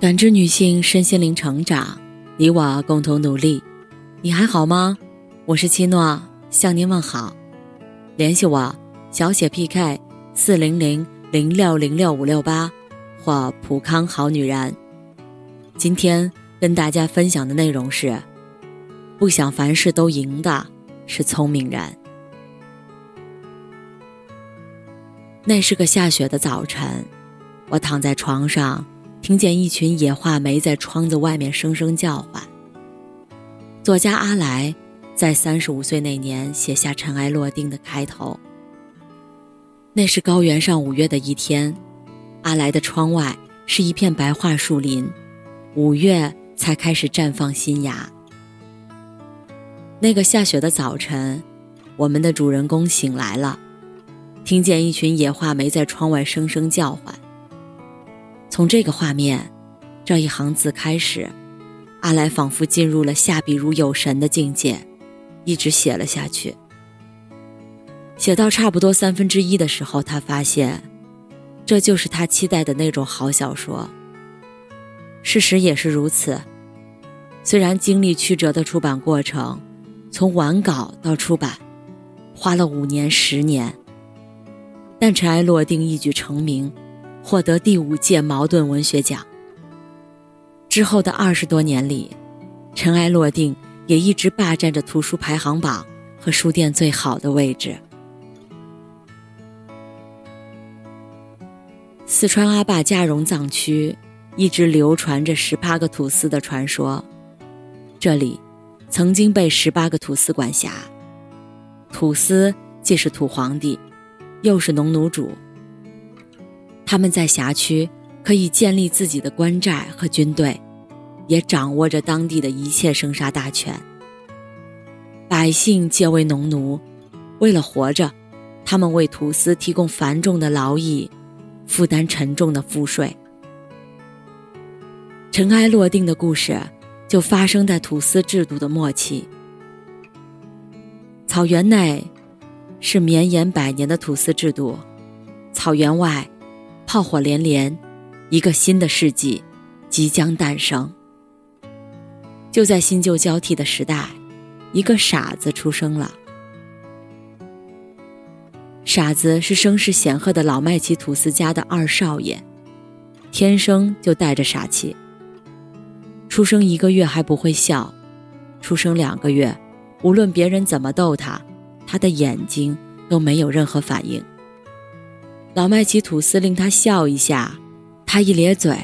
感知女性身心灵成长，你我共同努力。你还好吗？我是七诺，向您问好。联系我，小写 PK 四零零零六零六五六八，或普康好女人。今天跟大家分享的内容是：不想凡事都赢的是聪明人。那是个下雪的早晨，我躺在床上。听见一群野画眉在窗子外面声声叫唤。作家阿来在三十五岁那年写下《尘埃落定》的开头。那是高原上五月的一天，阿来的窗外是一片白桦树林，五月才开始绽放新芽。那个下雪的早晨，我们的主人公醒来了，听见一群野画眉在窗外声声叫唤。从这个画面，这一行字开始，阿来仿佛进入了下笔如有神的境界，一直写了下去。写到差不多三分之一的时候，他发现，这就是他期待的那种好小说。事实也是如此，虽然经历曲折的出版过程，从完稿到出版，花了五年十年，但尘埃落定，一举成名。获得第五届茅盾文学奖。之后的二十多年里，《尘埃落定》也一直霸占着图书排行榜和书店最好的位置。四川阿坝嘉绒藏区一直流传着十八个土司的传说，这里曾经被十八个土司管辖。土司既是土皇帝，又是农奴主。他们在辖区可以建立自己的官寨和军队，也掌握着当地的一切生杀大权。百姓皆为农奴，为了活着，他们为土司提供繁重的劳役，负担沉重的赋税。尘埃落定的故事就发生在土司制度的末期。草原内是绵延百年的土司制度，草原外。炮火连连，一个新的世纪即将诞生。就在新旧交替的时代，一个傻子出生了。傻子是声势显赫的老麦奇土司家的二少爷，天生就带着傻气。出生一个月还不会笑，出生两个月，无论别人怎么逗他，他的眼睛都没有任何反应。老麦奇吐司令他笑一下，他一咧嘴，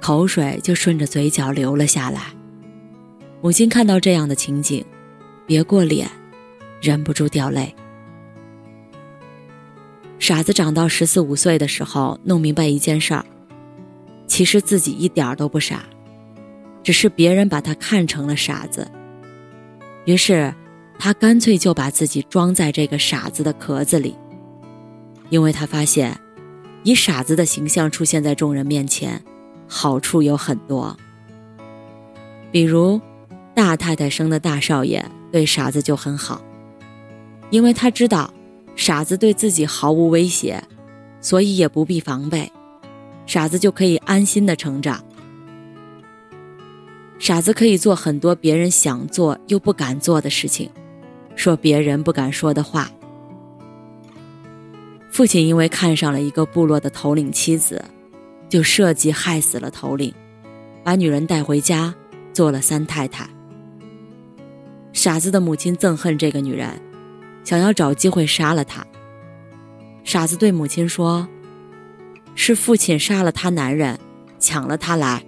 口水就顺着嘴角流了下来。母亲看到这样的情景，别过脸，忍不住掉泪。傻子长到十四五岁的时候，弄明白一件事儿，其实自己一点都不傻，只是别人把他看成了傻子。于是，他干脆就把自己装在这个傻子的壳子里。因为他发现，以傻子的形象出现在众人面前，好处有很多。比如，大太太生的大少爷对傻子就很好，因为他知道傻子对自己毫无威胁，所以也不必防备，傻子就可以安心的成长。傻子可以做很多别人想做又不敢做的事情，说别人不敢说的话。父亲因为看上了一个部落的头领妻子，就设计害死了头领，把女人带回家做了三太太。傻子的母亲憎恨这个女人，想要找机会杀了她。傻子对母亲说：“是父亲杀了他男人，抢了她来，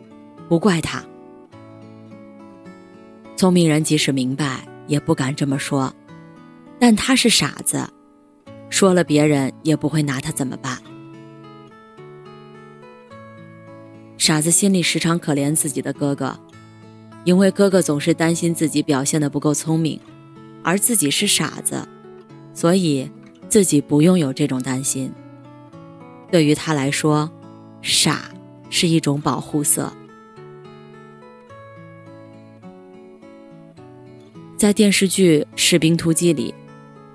不怪他。”聪明人即使明白，也不敢这么说，但他是傻子。说了，别人也不会拿他怎么办。傻子心里时常可怜自己的哥哥，因为哥哥总是担心自己表现的不够聪明，而自己是傻子，所以自己不用有这种担心。对于他来说，傻是一种保护色。在电视剧《士兵突击》里。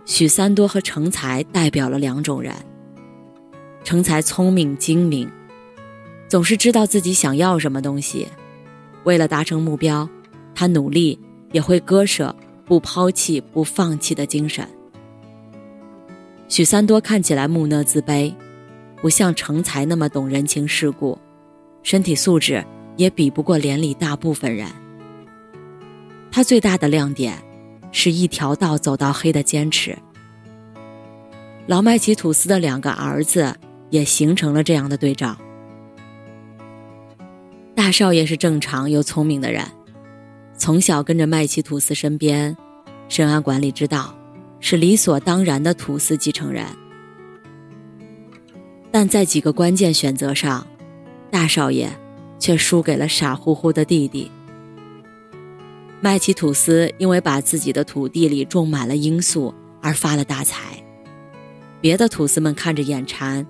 许三多和成才代表了两种人。成才聪明精明，总是知道自己想要什么东西，为了达成目标，他努力也会割舍不抛弃、不放弃的精神。许三多看起来木讷自卑，不像成才那么懂人情世故，身体素质也比不过连里大部分人。他最大的亮点，是一条道走到黑的坚持。老麦奇吐司的两个儿子也形成了这样的对照。大少爷是正常又聪明的人，从小跟着麦奇吐司身边，深谙管理之道，是理所当然的吐司继承人。但在几个关键选择上，大少爷却输给了傻乎乎的弟弟。麦奇吐司因为把自己的土地里种满了罂粟而发了大财，别的吐司们看着眼馋，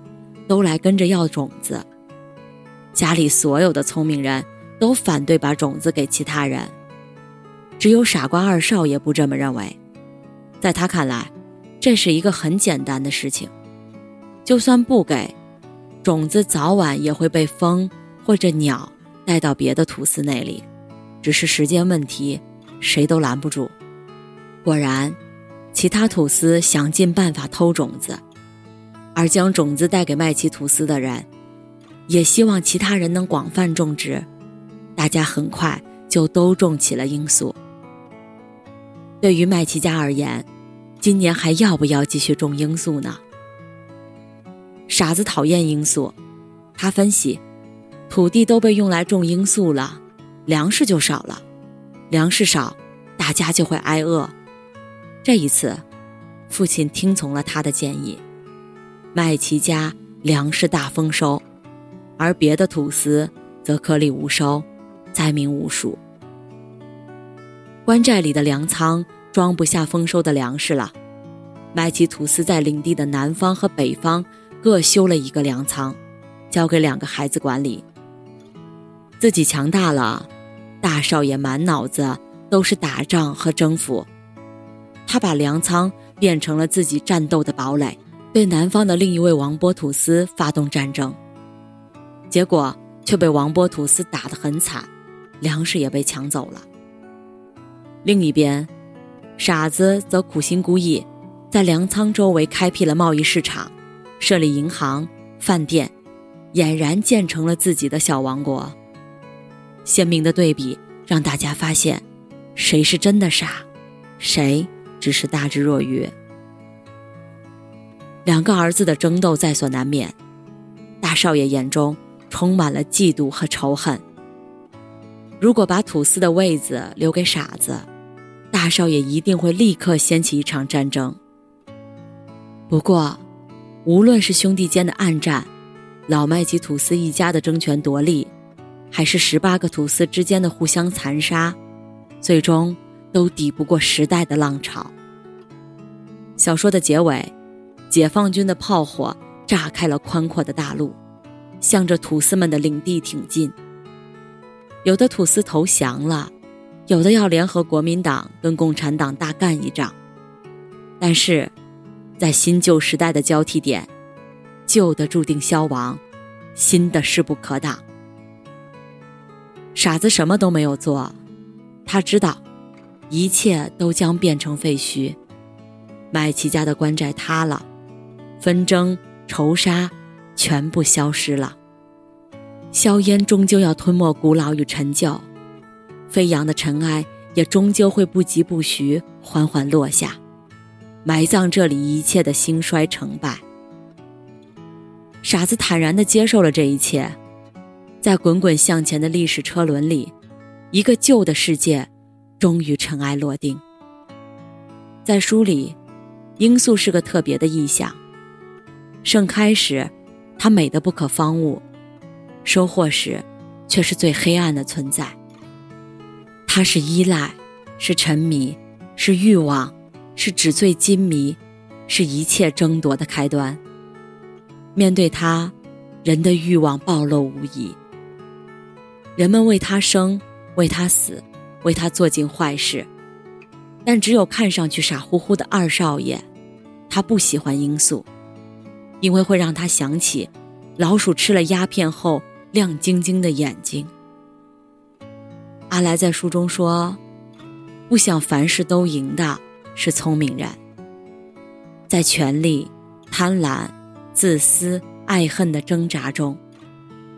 都来跟着要种子。家里所有的聪明人都反对把种子给其他人，只有傻瓜二少爷不这么认为。在他看来，这是一个很简单的事情，就算不给，种子早晚也会被风或者鸟带到别的吐司那里。只是时间问题，谁都拦不住。果然，其他吐司想尽办法偷种子，而将种子带给麦奇吐司的人，也希望其他人能广泛种植。大家很快就都种起了罂粟。对于麦奇家而言，今年还要不要继续种罂粟呢？傻子讨厌罂粟，他分析，土地都被用来种罂粟了。粮食就少了，粮食少，大家就会挨饿。这一次，父亲听从了他的建议，麦琪家粮食大丰收，而别的土司则颗粒无收，灾民无数。官寨里的粮仓装不下丰收的粮食了，麦琪土司在领地的南方和北方各修了一个粮仓，交给两个孩子管理。自己强大了。大少爷满脑子都是打仗和征服，他把粮仓变成了自己战斗的堡垒，对南方的另一位王波土司发动战争，结果却被王波土司打得很惨，粮食也被抢走了。另一边，傻子则苦心孤诣，在粮仓周围开辟了贸易市场，设立银行、饭店，俨然建成了自己的小王国。鲜明的对比让大家发现，谁是真的傻，谁只是大智若愚。两个儿子的争斗在所难免，大少爷眼中充满了嫉妒和仇恨。如果把土司的位子留给傻子，大少爷一定会立刻掀起一场战争。不过，无论是兄弟间的暗战，老麦及土司一家的争权夺利。还是十八个土司之间的互相残杀，最终都抵不过时代的浪潮。小说的结尾，解放军的炮火炸开了宽阔的大陆，向着土司们的领地挺进。有的土司投降了，有的要联合国民党跟共产党大干一仗。但是，在新旧时代的交替点，旧的注定消亡，新的势不可挡。傻子什么都没有做，他知道，一切都将变成废墟。麦琪家的官寨塌了，纷争仇杀全部消失了。硝烟终究要吞没古老与陈旧，飞扬的尘埃也终究会不疾不徐缓缓落下，埋葬这里一切的兴衰成败。傻子坦然地接受了这一切。在滚滚向前的历史车轮里，一个旧的世界终于尘埃落定。在书里，罂粟是个特别的意象。盛开时，它美得不可方物；收获时，却是最黑暗的存在。它是依赖，是沉迷，是欲望，是纸醉金迷，是一切争夺的开端。面对它，人的欲望暴露无遗。人们为他生，为他死，为他做尽坏事，但只有看上去傻乎乎的二少爷，他不喜欢罂粟，因为会让他想起老鼠吃了鸦片后亮晶晶的眼睛。阿来在书中说：“不想凡事都赢的是聪明人。在权力、贪婪、自私、爱恨的挣扎中，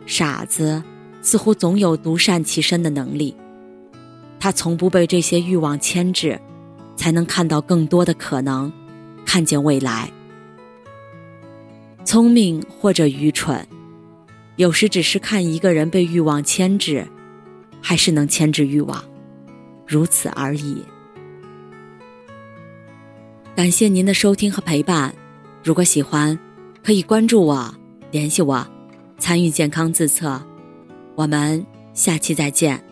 傻子似乎总有独善其身的能力。他从不被这些欲望牵制，才能看到更多的可能，看见未来。聪明或者愚蠢，有时只是看一个人被欲望牵制。”还是能牵制欲望，如此而已。感谢您的收听和陪伴，如果喜欢，可以关注我，联系我，参与健康自测。我们下期再见。